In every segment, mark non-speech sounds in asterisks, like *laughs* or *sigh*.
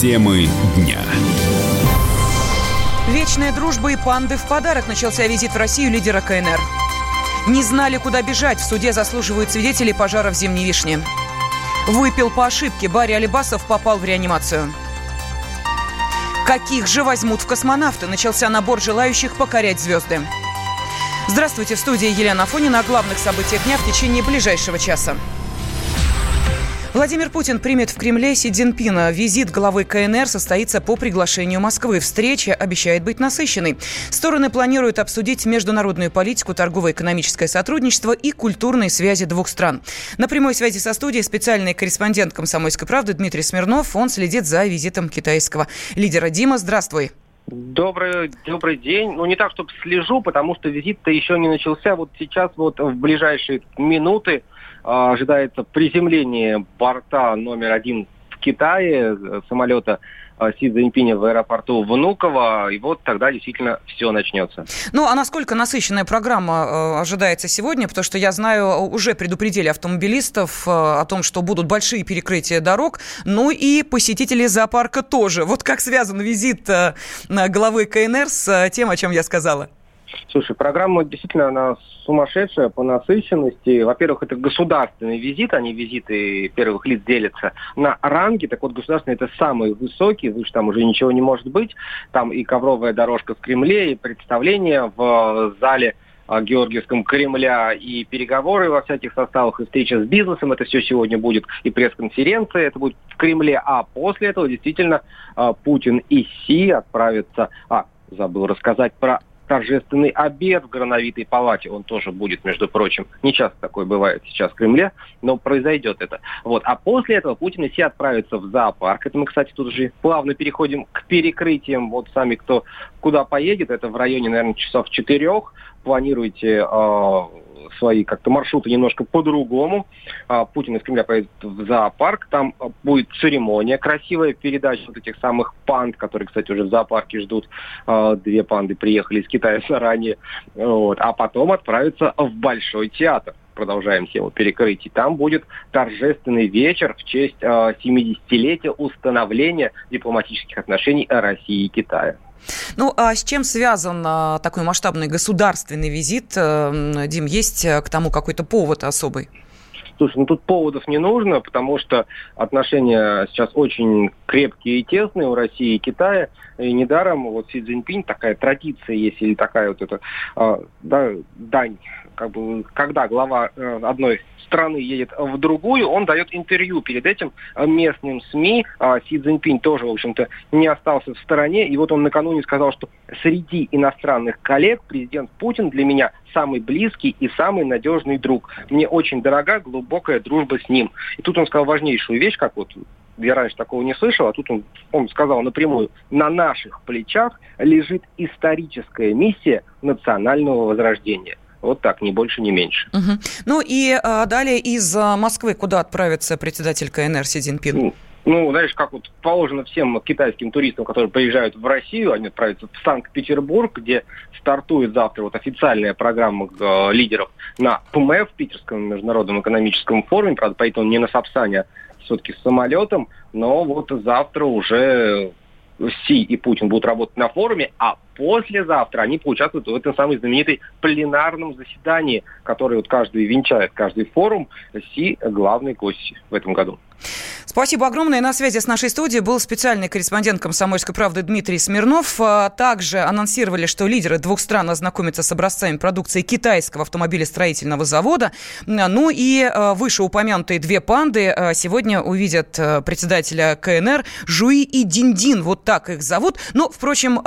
Темы дня. Вечная дружба и панды в подарок начался визит в Россию лидера КНР. Не знали, куда бежать. В суде заслуживают свидетелей пожара в Зимней Вишне. Выпил по ошибке. Барри Алибасов попал в реанимацию. Каких же возьмут в космонавты? Начался набор желающих покорять звезды. Здравствуйте, в студии Елена Афонина о главных событиях дня в течение ближайшего часа. Владимир Путин примет в Кремле Си Цзиньпина. Визит главы КНР состоится по приглашению Москвы. Встреча обещает быть насыщенной. Стороны планируют обсудить международную политику, торгово-экономическое сотрудничество и культурные связи двух стран. На прямой связи со студией специальный корреспондент «Комсомольской правды» Дмитрий Смирнов. Он следит за визитом китайского лидера. Дима, здравствуй. Добрый, добрый день. Ну, не так, чтобы слежу, потому что визит-то еще не начался. Вот сейчас, вот в ближайшие минуты ожидается приземление борта номер один в Китае, э, самолета а, Си Цзиньпиня в аэропорту Внуково, и вот тогда действительно все начнется. Ну, а насколько насыщенная программа э, ожидается сегодня? Потому что я знаю, уже предупредили автомобилистов э, о том, что будут большие перекрытия дорог, ну и посетители зоопарка тоже. Вот как связан визит э, главы КНР с тем, о чем я сказала? Слушай, программа действительно она сумасшедшая по насыщенности. Во-первых, это государственный визит, они визиты первых лиц делятся на ранги. Так вот, государственный это самый высокий, выше там уже ничего не может быть. Там и ковровая дорожка в Кремле, и представление в зале а, Георгиевском Кремля и переговоры во всяких составах, и встреча с бизнесом, это все сегодня будет, и пресс-конференция, это будет в Кремле, а после этого действительно а, Путин и Си отправятся, а, забыл рассказать про торжественный обед в Грановитой палате. Он тоже будет, между прочим. Не часто такое бывает сейчас в Кремле, но произойдет это. Вот. А после этого Путин и все отправятся в зоопарк. Это мы, кстати, тут же плавно переходим к перекрытиям. Вот сами, кто куда поедет, это в районе, наверное, часов четырех. Планируете э, свои как-то маршруты немножко по-другому. А, Путин из Кремля поедет в зоопарк, там а, будет церемония, красивая передача вот этих самых панд, которые, кстати, уже в зоопарке ждут. А, две панды приехали из Китая заранее. Вот. А потом отправятся в Большой театр продолжаем тему перекрытий. Там будет торжественный вечер в честь э, 70-летия установления дипломатических отношений России и Китая. Ну, а с чем связан а, такой масштабный государственный визит? А, Дим, есть э, к тому какой-то повод особый? Слушай, ну тут поводов не нужно, потому что отношения сейчас очень крепкие и тесные у России и Китая. И недаром вот Си Цзиньпинь, такая традиция есть, или такая вот эта э, да, дань, как бы, когда глава э, одной страны едет в другую, он дает интервью перед этим местным СМИ. А Си Цзиньпинь тоже, в общем-то, не остался в стороне. И вот он накануне сказал, что среди иностранных коллег президент Путин для меня самый близкий и самый надежный друг. Мне очень дорога глубокая дружба с ним. И тут он сказал важнейшую вещь, как вот я раньше такого не слышал, а тут он, он сказал напрямую, на наших плечах лежит историческая миссия национального возрождения. Вот так, ни больше, ни меньше. Угу. Ну и а, далее из а, Москвы куда отправится председатель КНР Си Цзиньпин? Ну, ну, знаешь, как вот положено всем китайским туристам, которые приезжают в Россию, они отправятся в Санкт-Петербург, где стартует завтра вот официальная программа э, лидеров на ПМФ, Питерском международном экономическом форуме, правда, поэтому не на Сапсане, а все-таки с самолетом, но вот завтра уже Си и Путин будут работать на форуме, а послезавтра они поучаствуют в этом самом знаменитой пленарном заседании, которое вот каждый венчает, каждый форум. Си главный гость в этом году. Спасибо огромное. На связи с нашей студией был специальный корреспондент «Комсомольской правды» Дмитрий Смирнов. А, также анонсировали, что лидеры двух стран ознакомятся с образцами продукции китайского автомобилестроительного завода. Ну и а, вышеупомянутые две панды а, сегодня увидят председателя КНР Жуи и Диндин. Вот так их зовут. Но, впрочем,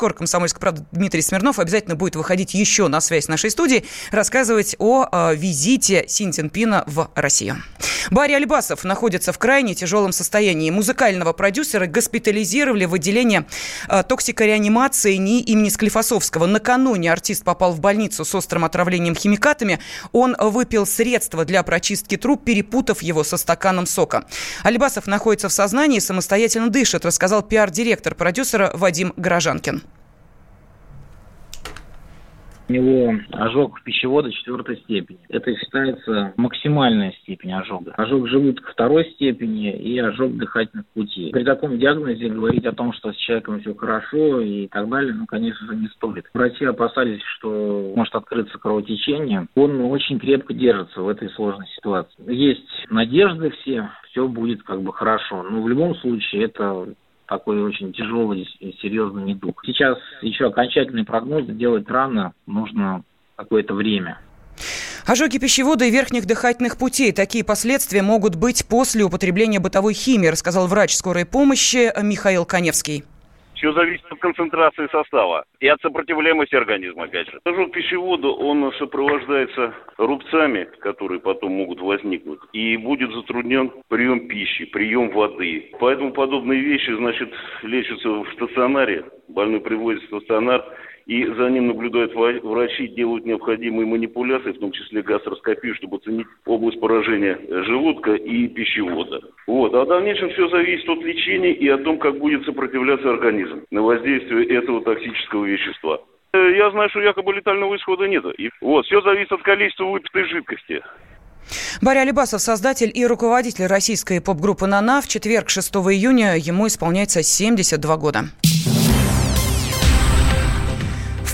спецкор «Комсомольской правды» Дмитрий Смирнов обязательно будет выходить еще на связь нашей студией, рассказывать о визите Син Цинпина в Россию. Барри Альбасов находится в крайне тяжелом состоянии. Музыкального продюсера госпитализировали в отделение э, токсикореанимации НИИ имени Склифосовского. Накануне артист попал в больницу с острым отравлением химикатами. Он выпил средства для прочистки труб, перепутав его со стаканом сока. Альбасов находится в сознании самостоятельно дышит, рассказал пиар-директор продюсера Вадим Горожанкин. У него ожог пищевода четвертой степени. Это считается максимальная степень ожога. Ожог желудка второй степени и ожог дыхательных путей. При таком диагнозе говорить о том, что с человеком все хорошо и так далее, ну, конечно же, не стоит. Врачи опасались, что может открыться кровотечение. Он очень крепко держится в этой сложной ситуации. Есть надежды все, все будет как бы хорошо. Но в любом случае это такой очень тяжелый и серьезный недуг. Сейчас еще окончательный прогноз делать рано, нужно какое-то время. Ожоги пищевода и верхних дыхательных путей. Такие последствия могут быть после употребления бытовой химии, рассказал врач скорой помощи Михаил Коневский. Все зависит от концентрации состава и от сопротивляемости организма, опять же. Ожог пищевода, он сопровождается рубцами, которые потом могут возникнуть, и будет затруднен прием пищи, прием воды. Поэтому подобные вещи, значит, лечатся в стационаре, больной приводит в стационар, и за ним наблюдают врачи, делают необходимые манипуляции, в том числе гастроскопию, чтобы оценить область поражения желудка и пищевода. Вот. А в дальнейшем все зависит от лечения и о том, как будет сопротивляться организм на воздействие этого токсического вещества. Э, я знаю, что якобы летального исхода нет. И вот, все зависит от количества выпитой жидкости. Барри Алибасов, создатель и руководитель российской поп-группы «Нана», в четверг, 6 июня, ему исполняется 72 года.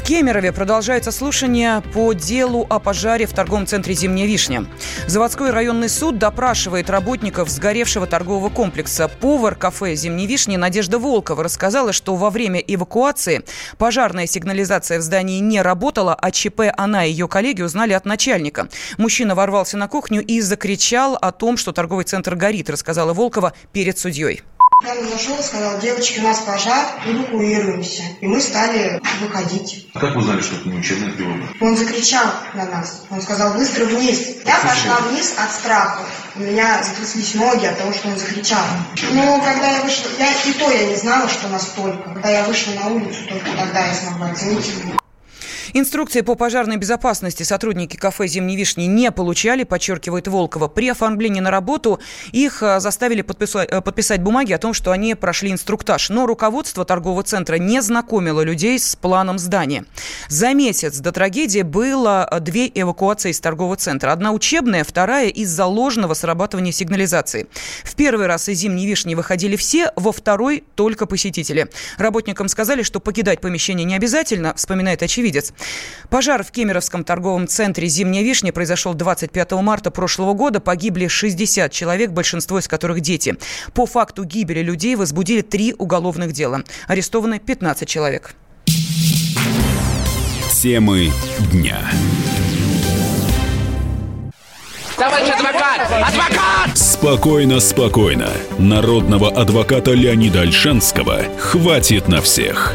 Кемерове продолжаются слушания по делу о пожаре в торговом центре «Зимняя вишня». Заводской районный суд допрашивает работников сгоревшего торгового комплекса. Повар кафе «Зимней вишни» Надежда Волкова рассказала, что во время эвакуации пожарная сигнализация в здании не работала, а ЧП она и ее коллеги узнали от начальника. Мужчина ворвался на кухню и закричал о том, что торговый центр горит, рассказала Волкова перед судьей. Он зашел, сказал, девочки, у нас пожар, эвакуируемся. И мы стали выходить. А как вы узнали, что это не учебная тревога? Он закричал на нас. Он сказал, быстро вниз. Я пошла вниз от страха. У меня затряслись ноги от того, что он закричал. Но когда я вышла, я и то я не знала, что настолько. Когда я вышла на улицу, только тогда я смогла оценить его. Инструкции по пожарной безопасности сотрудники кафе «Зимней вишни» не получали, подчеркивает Волкова. При оформлении на работу их э, заставили подписать, э, подписать бумаги о том, что они прошли инструктаж. Но руководство торгового центра не знакомило людей с планом здания. За месяц до трагедии было э, две эвакуации из торгового центра. Одна учебная, вторая из-за ложного срабатывания сигнализации. В первый раз из «Зимней вишни» выходили все, во второй – только посетители. Работникам сказали, что покидать помещение не обязательно, вспоминает очевидец. Пожар в Кемеровском торговом центре «Зимняя вишня» произошел 25 марта прошлого года. Погибли 60 человек, большинство из которых дети. По факту гибели людей возбудили три уголовных дела. Арестованы 15 человек. Темы дня. Товарищ адвокат! Адвокат! Спокойно, спокойно. Народного адвоката Леонида Альшанского хватит на всех.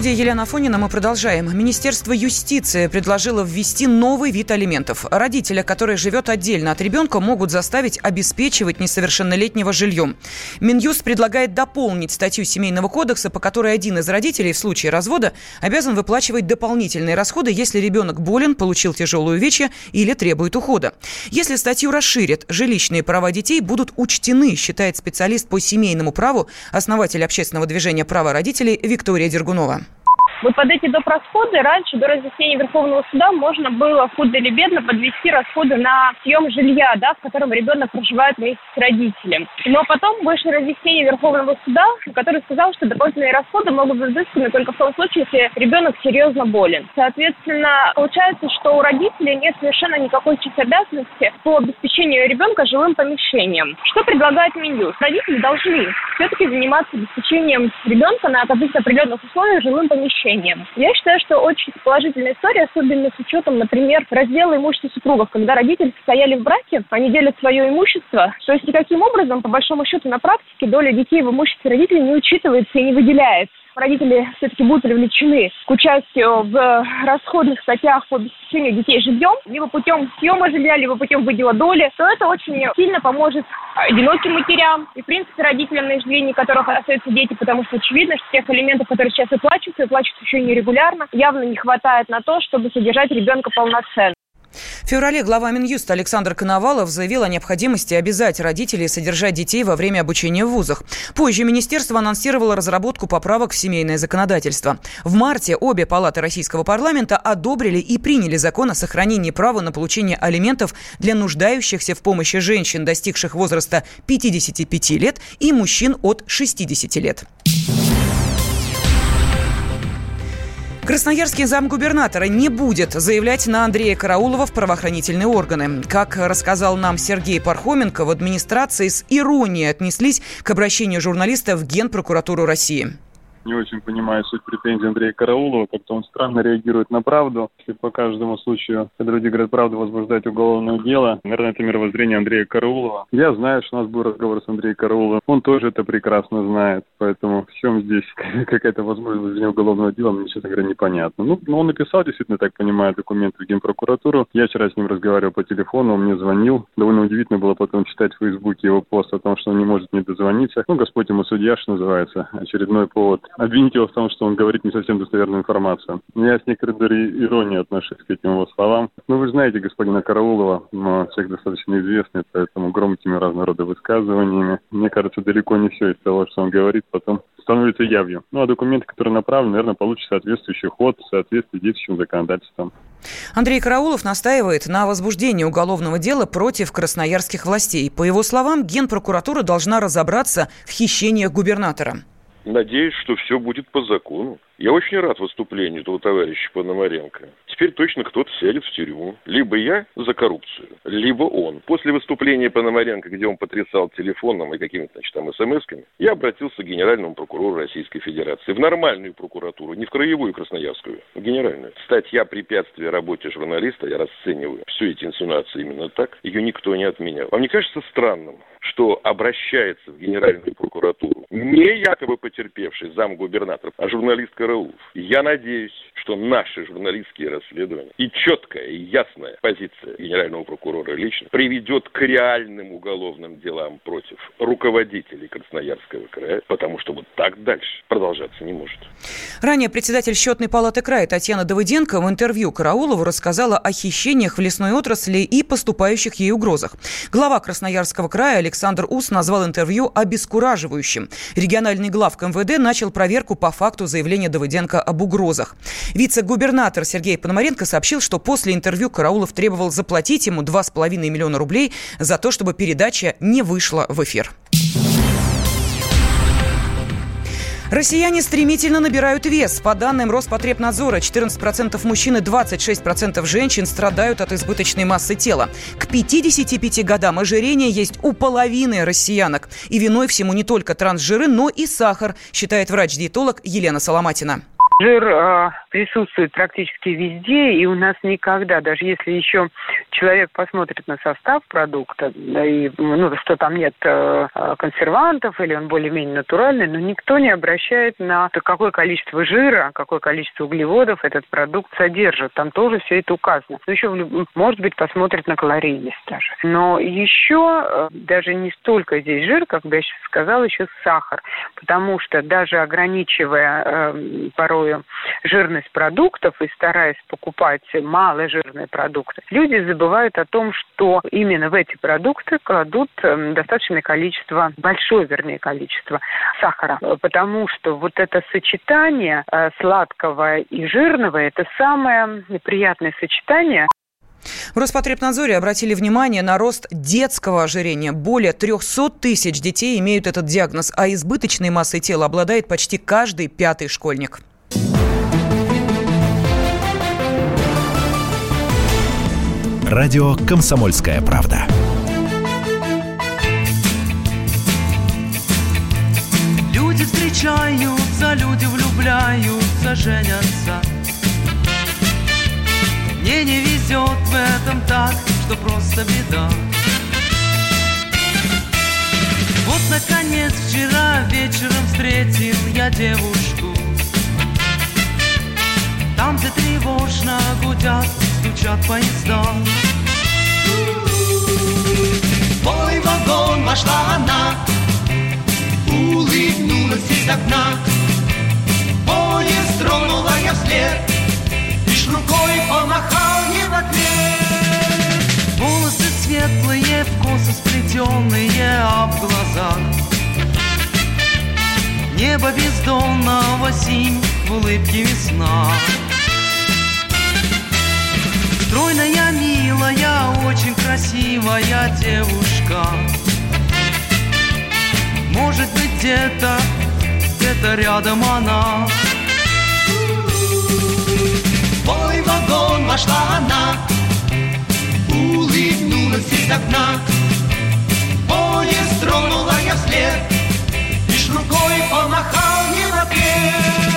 Студии Елена Фонина мы продолжаем. Министерство юстиции предложило ввести новый вид алиментов. Родителя, который живет отдельно от ребенка, могут заставить обеспечивать несовершеннолетнего жильем. Минюст предлагает дополнить статью Семейного кодекса, по которой один из родителей в случае развода обязан выплачивать дополнительные расходы, если ребенок болен, получил тяжелую увечье или требует ухода. Если статью расширят, жилищные права детей будут учтены, считает специалист по семейному праву, основатель общественного движения «Право родителей» Виктория Дергунова. Вот под эти доп. расходы раньше, до разъяснения Верховного суда, можно было худо или бедно подвести расходы на съем жилья, да, в котором ребенок проживает вместе с родителем. Но потом вышло разъяснение Верховного суда, который сказал, что дополнительные расходы могут быть взысканы только в том случае, если ребенок серьезно болен. Соответственно, получается, что у родителей нет совершенно никакой части обязанности по обеспечению ребенка жилым помещением. Что предлагает Минюст? Родители должны все-таки заниматься обеспечением ребенка на каких-то определенных условиях жилым помещением решением. Я считаю, что очень положительная история, особенно с учетом, например, раздела имущества супругов, когда родители стояли в браке, они делят свое имущество. То есть никаким образом, по большому счету, на практике доля детей в имуществе родителей не учитывается и не выделяется. Родители все-таки будут привлечены к участию в расходных статьях по обеспечению детей жильем, либо путем съема жилья, либо путем выдела доли, то это очень сильно поможет одиноким матерям и, в принципе, родителям, на иждивении которых остаются дети, потому что очевидно, что тех элементов, которые сейчас выплачиваются, выплачиваются еще и нерегулярно, явно не хватает на то, чтобы содержать ребенка полноценно. В феврале глава Минюста Александр Коновалов заявил о необходимости обязать родителей содержать детей во время обучения в вузах. Позже министерство анонсировало разработку поправок в семейное законодательство. В марте обе палаты российского парламента одобрили и приняли закон о сохранении права на получение алиментов для нуждающихся в помощи женщин, достигших возраста 55 лет, и мужчин от 60 лет. Красноярский замгубернатора не будет заявлять на Андрея Караулова в правоохранительные органы. Как рассказал нам Сергей Пархоменко, в администрации с иронией отнеслись к обращению журналиста в Генпрокуратуру России не очень понимаю суть претензий Андрея Караулова, как-то он странно реагирует на правду. Если по каждому случаю, когда люди говорят правду, возбуждать уголовное дело, наверное, это мировоззрение Андрея Караулова. Я знаю, что у нас был разговор с Андреем Карауловым, он тоже это прекрасно знает, поэтому в чем здесь *laughs* какая-то возможность возбуждения уголовного дела, мне, честно говоря, непонятно. Ну, он написал, действительно, так понимаю, документы в Генпрокуратуру. Я вчера с ним разговаривал по телефону, он мне звонил. Довольно удивительно было потом читать в Фейсбуке его пост о том, что он не может не дозвониться. Ну, Господь ему судья, что называется, очередной повод обвинить его в том, что он говорит не совсем достоверную информацию. Я с некоторой долей иронии отношусь к этим его словам. Ну, вы знаете господина Караулова, но человек достаточно известный, поэтому громкими разного рода высказываниями. Мне кажется, далеко не все из того, что он говорит, потом становится явью. Ну, а документы, которые направлены, наверное, получат соответствующий ход в соответствии с действующим законодательством. Андрей Караулов настаивает на возбуждении уголовного дела против красноярских властей. По его словам, Генпрокуратура должна разобраться в хищениях губернатора. Надеюсь, что все будет по закону. Я очень рад выступлению этого товарища Пономаренко. Теперь точно кто-то сядет в тюрьму. Либо я за коррупцию, либо он. После выступления Пономаренко, где он потрясал телефоном и какими-то, значит, там смс-ками, я обратился к генеральному прокурору Российской Федерации. В нормальную прокуратуру, не в краевую красноярскую, в генеральную. Статья препятствия работе журналиста, я расцениваю все эти инсинуации именно так, ее никто не отменял. Вам не кажется странным, что обращается в Генеральную прокуратуру не якобы потерпевший замгубернатор, а журналист Караулов. Я надеюсь, что наши журналистские расследования и четкая и ясная позиция генерального прокурора лично приведет к реальным уголовным делам против руководителей Красноярского края, потому что вот так дальше продолжаться не может. Ранее председатель счетной палаты края Татьяна Давыденко в интервью Караулову рассказала о хищениях в лесной отрасли и поступающих ей угрозах. Глава Красноярского края Александр Ус назвал интервью обескураживающим. Региональный главк МВД начал проверку по факту заявления Давыденко об угрозах. Вице-губернатор Сергей Пономаренко сообщил, что после интервью Караулов требовал заплатить ему 2,5 миллиона рублей за то, чтобы передача не вышла в эфир. Россияне стремительно набирают вес. По данным Роспотребнадзора, 14% мужчин и 26% женщин страдают от избыточной массы тела. К 55 годам ожирение есть у половины россиянок. И виной всему не только трансжиры, но и сахар, считает врач-диетолог Елена Соломатина. Жир э, присутствует практически везде, и у нас никогда, даже если еще человек посмотрит на состав продукта, да, и, ну, что там нет э, консервантов, или он более-менее натуральный, но никто не обращает на то, какое количество жира, какое количество углеводов этот продукт содержит. Там тоже все это указано. Но еще, может быть, посмотрит на калорийность даже. Но еще э, даже не столько здесь жир, как я сейчас сказала, еще сахар. Потому что даже ограничивая э, порой высокую жирность продуктов и стараясь покупать маложирные продукты, люди забывают о том, что именно в эти продукты кладут эм, достаточное количество, большое, вернее, количество сахара. Потому что вот это сочетание э, сладкого и жирного – это самое неприятное сочетание. В Роспотребнадзоре обратили внимание на рост детского ожирения. Более 300 тысяч детей имеют этот диагноз, а избыточной массой тела обладает почти каждый пятый школьник. Радио «Комсомольская правда». Люди встречаются, люди влюбляются, женятся. Мне не везет в этом так, что просто беда. Вот, наконец, вчера вечером встретил я девушку. Там, где тревожно гудят, стучат поезда. Мой вагон вошла она Улыбнулась из окна. Поезд тронула я вслед Лишь рукой помахал ей в ответ. Волосы светлые, в косы сплетенные, а в глазах. Небо бездонного синь, в улыбке весна очень красивая девушка. Может быть где-то, где-то рядом она. Мой вагон вошла она Улыбнулась из окна. Поезд тронула я вслед Лишь рукой помахал не в ответ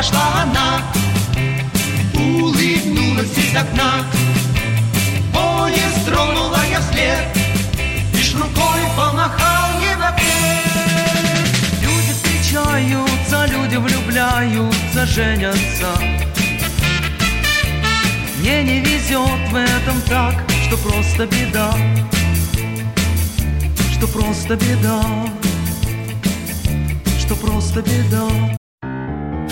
вошла она. Улыбнулась из окна. Поезд тронула я вслед. Лишь рукой помахал ей в ответ. Люди встречаются, люди влюбляются, женятся. Мне не везет в этом так, что просто беда. Что просто беда. Что просто беда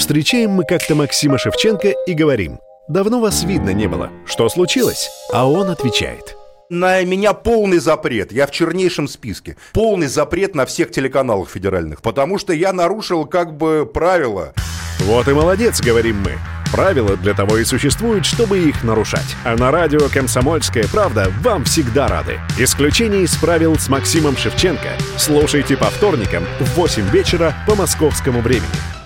Встречаем мы как-то Максима Шевченко и говорим «Давно вас видно не было. Что случилось?» А он отвечает На меня полный запрет, я в чернейшем списке. Полный запрет на всех телеканалах федеральных, потому что я нарушил как бы правила. Вот и молодец, говорим мы. Правила для того и существуют, чтобы их нарушать. А на радио «Комсомольская правда» вам всегда рады. Исключение из правил с Максимом Шевченко. Слушайте по вторникам в 8 вечера по московскому времени.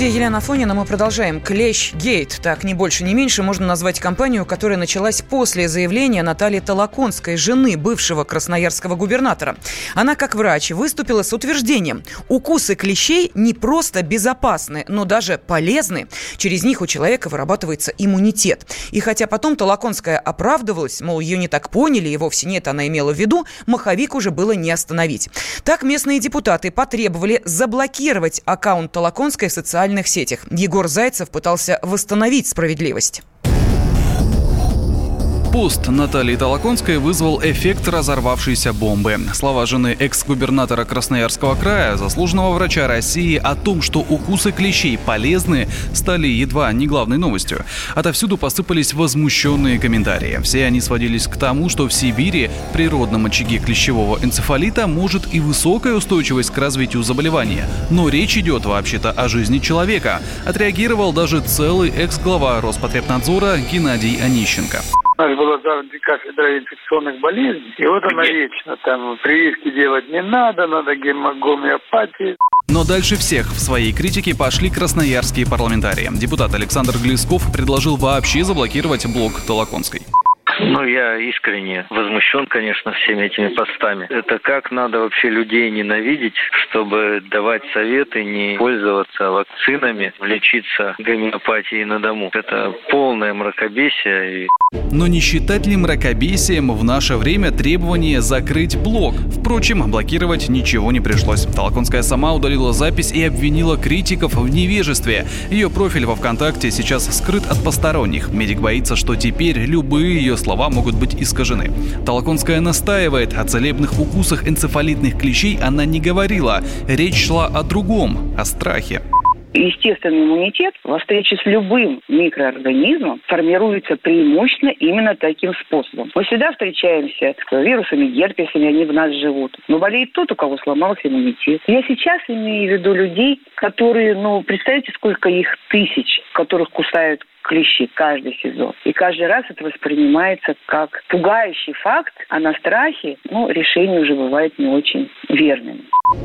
Студии Елена Афонина мы продолжаем. Клещ Гейт. Так, не больше, не меньше можно назвать компанию, которая началась после заявления Натальи Толоконской, жены бывшего красноярского губернатора. Она, как врач, выступила с утверждением. Укусы клещей не просто безопасны, но даже полезны. Через них у человека вырабатывается иммунитет. И хотя потом Толоконская оправдывалась, мол, ее не так поняли, и вовсе нет, она имела в виду, маховик уже было не остановить. Так местные депутаты потребовали заблокировать аккаунт Толоконской в социальных сетях. Егор Зайцев пытался восстановить справедливость. Пост Натальи Толоконской вызвал эффект разорвавшейся бомбы. Слова жены экс-губернатора Красноярского края, заслуженного врача России о том, что укусы клещей полезны, стали едва не главной новостью. Отовсюду посыпались возмущенные комментарии. Все они сводились к тому, что в Сибири, природном очаге клещевого энцефалита, может и высокая устойчивость к развитию заболевания. Но речь идет вообще-то о жизни человека. Отреагировал даже целый экс-глава Роспотребнадзора Геннадий Онищенко. У нас была завтра кафедра инфекционных болезней, и вот она вечно там прививки делать не надо, надо гемогомеопатии. Но дальше всех в своей критике пошли красноярские парламентарии. Депутат Александр Глесков предложил вообще заблокировать блок Толоконской. Ну, я искренне возмущен, конечно, всеми этими постами. Это как надо вообще людей ненавидеть, чтобы давать советы не пользоваться вакцинами, лечиться гомеопатией на дому. Это полное мракобесие. Но не считать ли мракобесием в наше время требование закрыть блог? Впрочем, блокировать ничего не пришлось. Толоконская сама удалила запись и обвинила критиков в невежестве. Ее профиль во ВКонтакте сейчас скрыт от посторонних. Медик боится, что теперь любые ее слова могут быть искажены. Толоконская настаивает, о целебных укусах энцефалитных клещей она не говорила. Речь шла о другом, о страхе. Естественный иммунитет во встрече с любым микроорганизмом формируется преимущественно именно таким способом. Мы всегда встречаемся с вирусами, герпесами, они в нас живут. Но болеет тот, у кого сломался иммунитет. Я сейчас имею в виду людей, которые, ну, представьте, сколько их тысяч, которых кусают клещи каждый сезон. И каждый раз это воспринимается как пугающий факт, а на страхе ну, решение уже бывает не очень верным.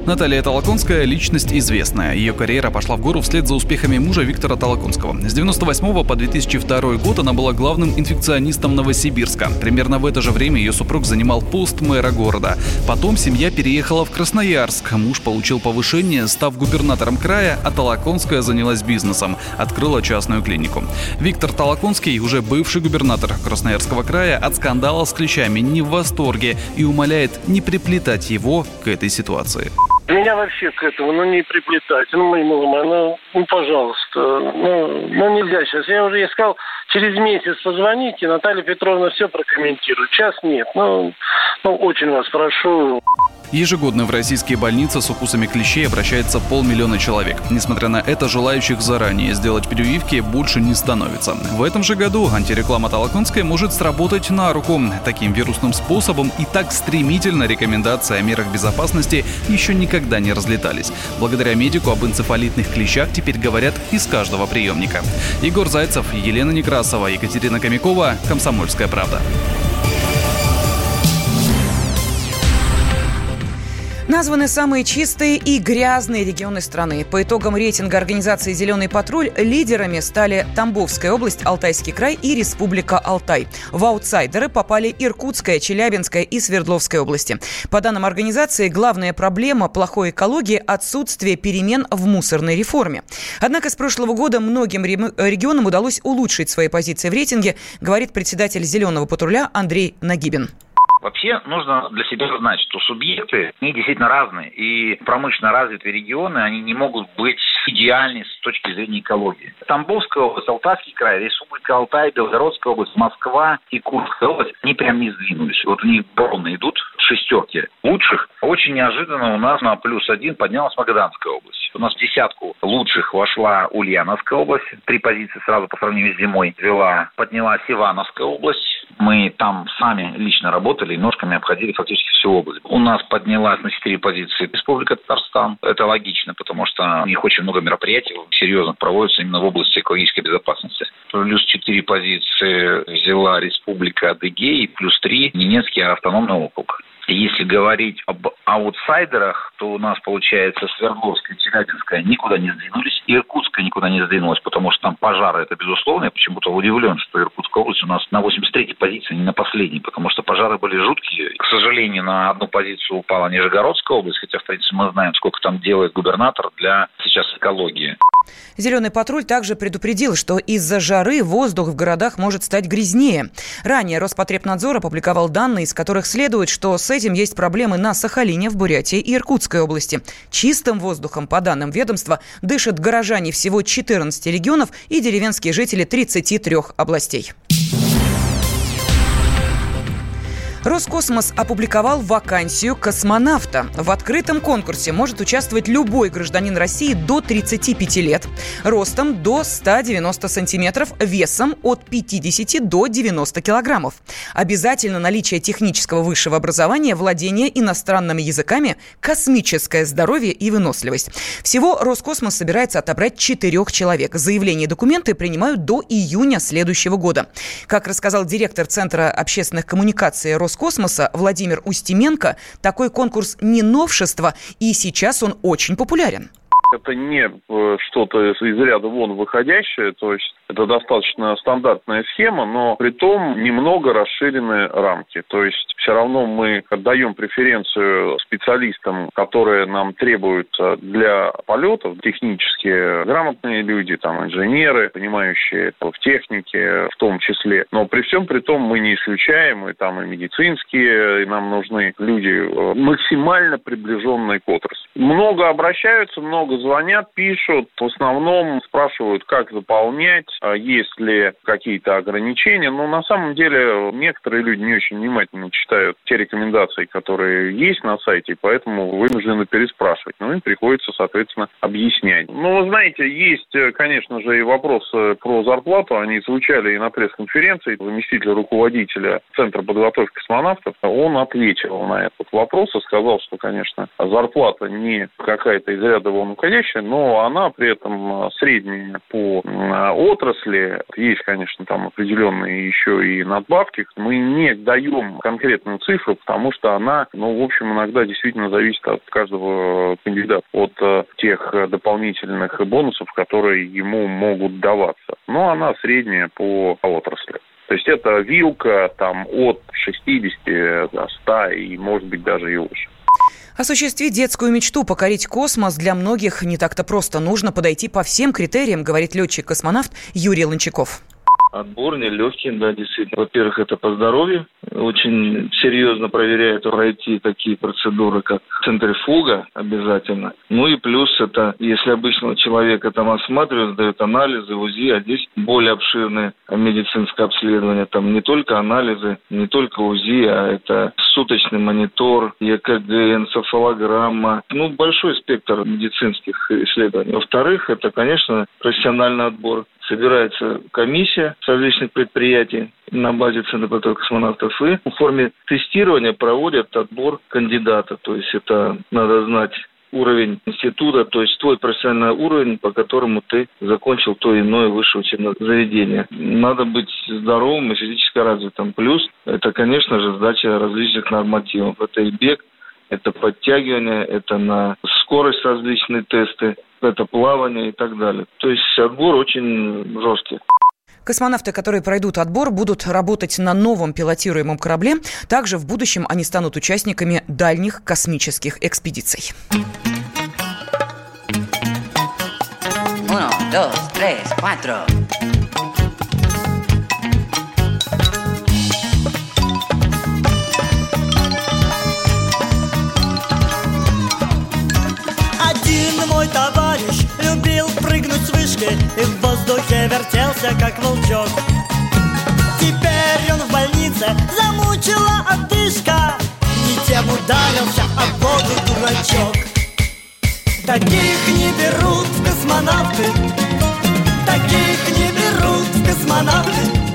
Наталья Толоконская – личность известная. Ее карьера пошла в гору вслед за успехами мужа Виктора Толоконского. С 98 по 2002 год она была главным инфекционистом Новосибирска. Примерно в это же время ее супруг занимал пост мэра города. Потом семья переехала в Красноярск. Муж получил повышение, став губернатором края, а Толоконская занялась бизнесом. Открыла частную клинику. Виктор Толоконский, уже бывший губернатор Красноярского края, от скандала с клещами не в восторге и умоляет не приплетать его к этой ситуации. Меня вообще к этому, ну, не приплетать. Ну, мои мама, ну, ну, пожалуйста. Ну, ну, нельзя сейчас. Я уже искал, через месяц позвоните, Наталья Петровна все прокомментирует. Сейчас нет. Ну, ну очень вас прошу. Ежегодно в российские больницы с укусами клещей обращается полмиллиона человек. Несмотря на это, желающих заранее сделать прививки больше не становится. В этом же году антиреклама Толоконской может сработать на руку. Таким вирусным способом и так стремительно рекомендации о мерах безопасности еще никогда не разлетались. Благодаря медику об энцефалитных клещах теперь говорят из каждого приемника. Егор Зайцев, Елена Некрасова, Екатерина Комякова, «Комсомольская правда». Названы самые чистые и грязные регионы страны. По итогам рейтинга организации «Зеленый патруль» лидерами стали Тамбовская область, Алтайский край и Республика Алтай. В аутсайдеры попали Иркутская, Челябинская и Свердловская области. По данным организации, главная проблема плохой экологии – отсутствие перемен в мусорной реформе. Однако с прошлого года многим регионам удалось улучшить свои позиции в рейтинге, говорит председатель «Зеленого патруля» Андрей Нагибин. Вообще нужно для себя знать, что субъекты, они действительно разные. И промышленно развитые регионы, они не могут быть идеальны с точки зрения экологии. Тамбовская область, Алтайский край, Республика Алтай, Белгородская область, Москва и Курская область, они прям не сдвинулись. Вот у них ровно идут шестерки лучших. Очень неожиданно у нас на плюс один поднялась Магаданская область. У нас в десятку лучших вошла Ульяновская область. Три позиции сразу по сравнению с зимой вела. Поднялась Ивановская область мы там сами лично работали и ножками обходили фактически всю область. У нас поднялась на 4 позиции Республика Татарстан. Это логично, потому что у них очень много мероприятий серьезных проводится именно в области экологической безопасности. Плюс 4 позиции взяла Республика Адыгей, плюс 3 Ненецкий автономный округ. Если говорить об аутсайдерах, то у нас, получается, Свердловская, Челябинская никуда не сдвинулись, и Иркутская никуда не сдвинулась, потому что там пожары, это безусловно. Я почему-то удивлен, что Иркутская область у нас на 83-й позиции, не на последней, потому что пожары были жуткие. К сожалению, на одну позицию упала Нижегородская область, хотя, в принципе, мы знаем, сколько там делает губернатор для сейчас экологии. Зеленый патруль также предупредил, что из-за жары воздух в городах может стать грязнее. Ранее Роспотребнадзор опубликовал данные, из которых следует, что с этим есть проблемы на Сахалине, в Бурятии и Иркутской области. Чистым воздухом, по данным ведомства, дышат горожане всего 14 регионов и деревенские жители 33 областей. Роскосмос опубликовал вакансию космонавта. В открытом конкурсе может участвовать любой гражданин России до 35 лет, ростом до 190 сантиметров, весом от 50 до 90 килограммов. Обязательно наличие технического высшего образования, владение иностранными языками, космическое здоровье и выносливость. Всего Роскосмос собирается отобрать четырех человек. Заявления и документы принимают до июня следующего года. Как рассказал директор Центра общественных коммуникаций Роскосмоса, Роскосмоса Владимир Устименко, такой конкурс не новшество, и сейчас он очень популярен это не э, что-то из ряда вон выходящее, то есть это достаточно стандартная схема, но при том немного расширены рамки. То есть все равно мы отдаем преференцию специалистам, которые нам требуют э, для полетов, технически грамотные люди, там, инженеры, понимающие в технике в том числе. Но при всем при том мы не исключаем, и там и медицинские, и нам нужны люди э, максимально приближенные к отрасли. Много обращаются, много звонят, пишут. В основном спрашивают, как заполнять, а есть ли какие-то ограничения. Но на самом деле некоторые люди не очень внимательно читают те рекомендации, которые есть на сайте, поэтому вынуждены переспрашивать. Но им приходится, соответственно, объяснять. Ну, вы знаете, есть, конечно же, и вопросы про зарплату. Они звучали и на пресс-конференции. Заместитель руководителя Центра подготовки космонавтов, он ответил на этот вопрос и сказал, что, конечно, зарплата не какая-то из ряда вон уходящая, но она при этом средняя по отрасли. Есть, конечно, там определенные еще и надбавки. Мы не даем конкретную цифру, потому что она, ну, в общем, иногда действительно зависит от каждого кандидата, от э, тех дополнительных бонусов, которые ему могут даваться. Но она средняя по отрасли. То есть это вилка там от 60 до 100 и может быть даже и выше. Осуществить детскую мечту покорить космос для многих не так-то просто. Нужно подойти по всем критериям, говорит летчик-космонавт Юрий Лончаков. Отбор нелегкий, да, действительно. Во-первых, это по здоровью. Очень серьезно проверяют пройти такие процедуры, как центрифуга обязательно. Ну и плюс это, если обычного человека там осматривают, сдают анализы, УЗИ, а здесь более обширное медицинское обследование. Там не только анализы, не только УЗИ, а это суточный монитор, ЕКГ, энцефалограмма. Ну, большой спектр медицинских исследований. Во-вторых, это, конечно, профессиональный отбор собирается комиссия различных предприятий на базе Центра подготовки космонавтов и в форме тестирования проводят отбор кандидата. То есть это надо знать уровень института, то есть твой профессиональный уровень, по которому ты закончил то иное высшее учебное заведение. Надо быть здоровым и физически развитым. Плюс это, конечно же, сдача различных нормативов. Это и бег, это подтягивание, это на скорость различные тесты, это плавание и так далее. То есть отбор очень жесткий. Космонавты, которые пройдут отбор, будут работать на новом пилотируемом корабле. Также в будущем они станут участниками дальних космических экспедиций. Uno, dos, tres, cuatro. Вышки И в воздухе вертелся, как волчок. Теперь он в больнице, замучила одышка Не тем ударился, а воду дурачок. Таких не берут в космонавты. Таких не берут в космонавты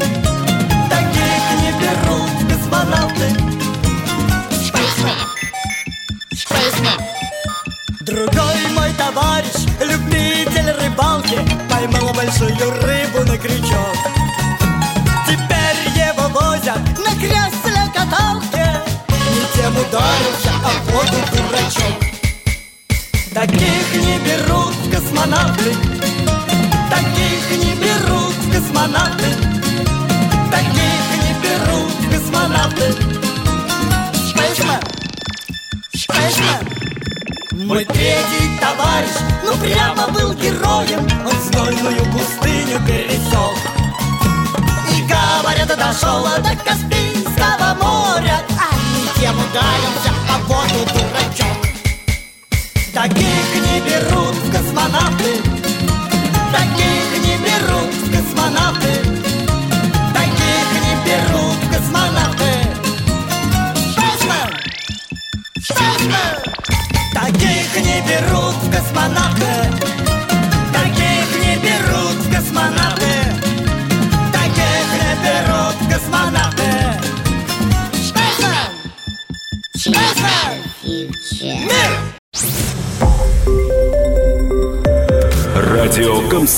большую рыбу на крючок. Теперь его возят на кресле-каталке Не тем ударился, а воду дурачок. Таких не берут космонавты. Таких не берут космонавты Мой третий товарищ, ну прямо был героем. Он знойную пустыню пересек. И, говорят, дошел до Каспийского моря. А не тем ударился, в воду дурачок. Таких не берут в космонавты. Таких не берут в космонавты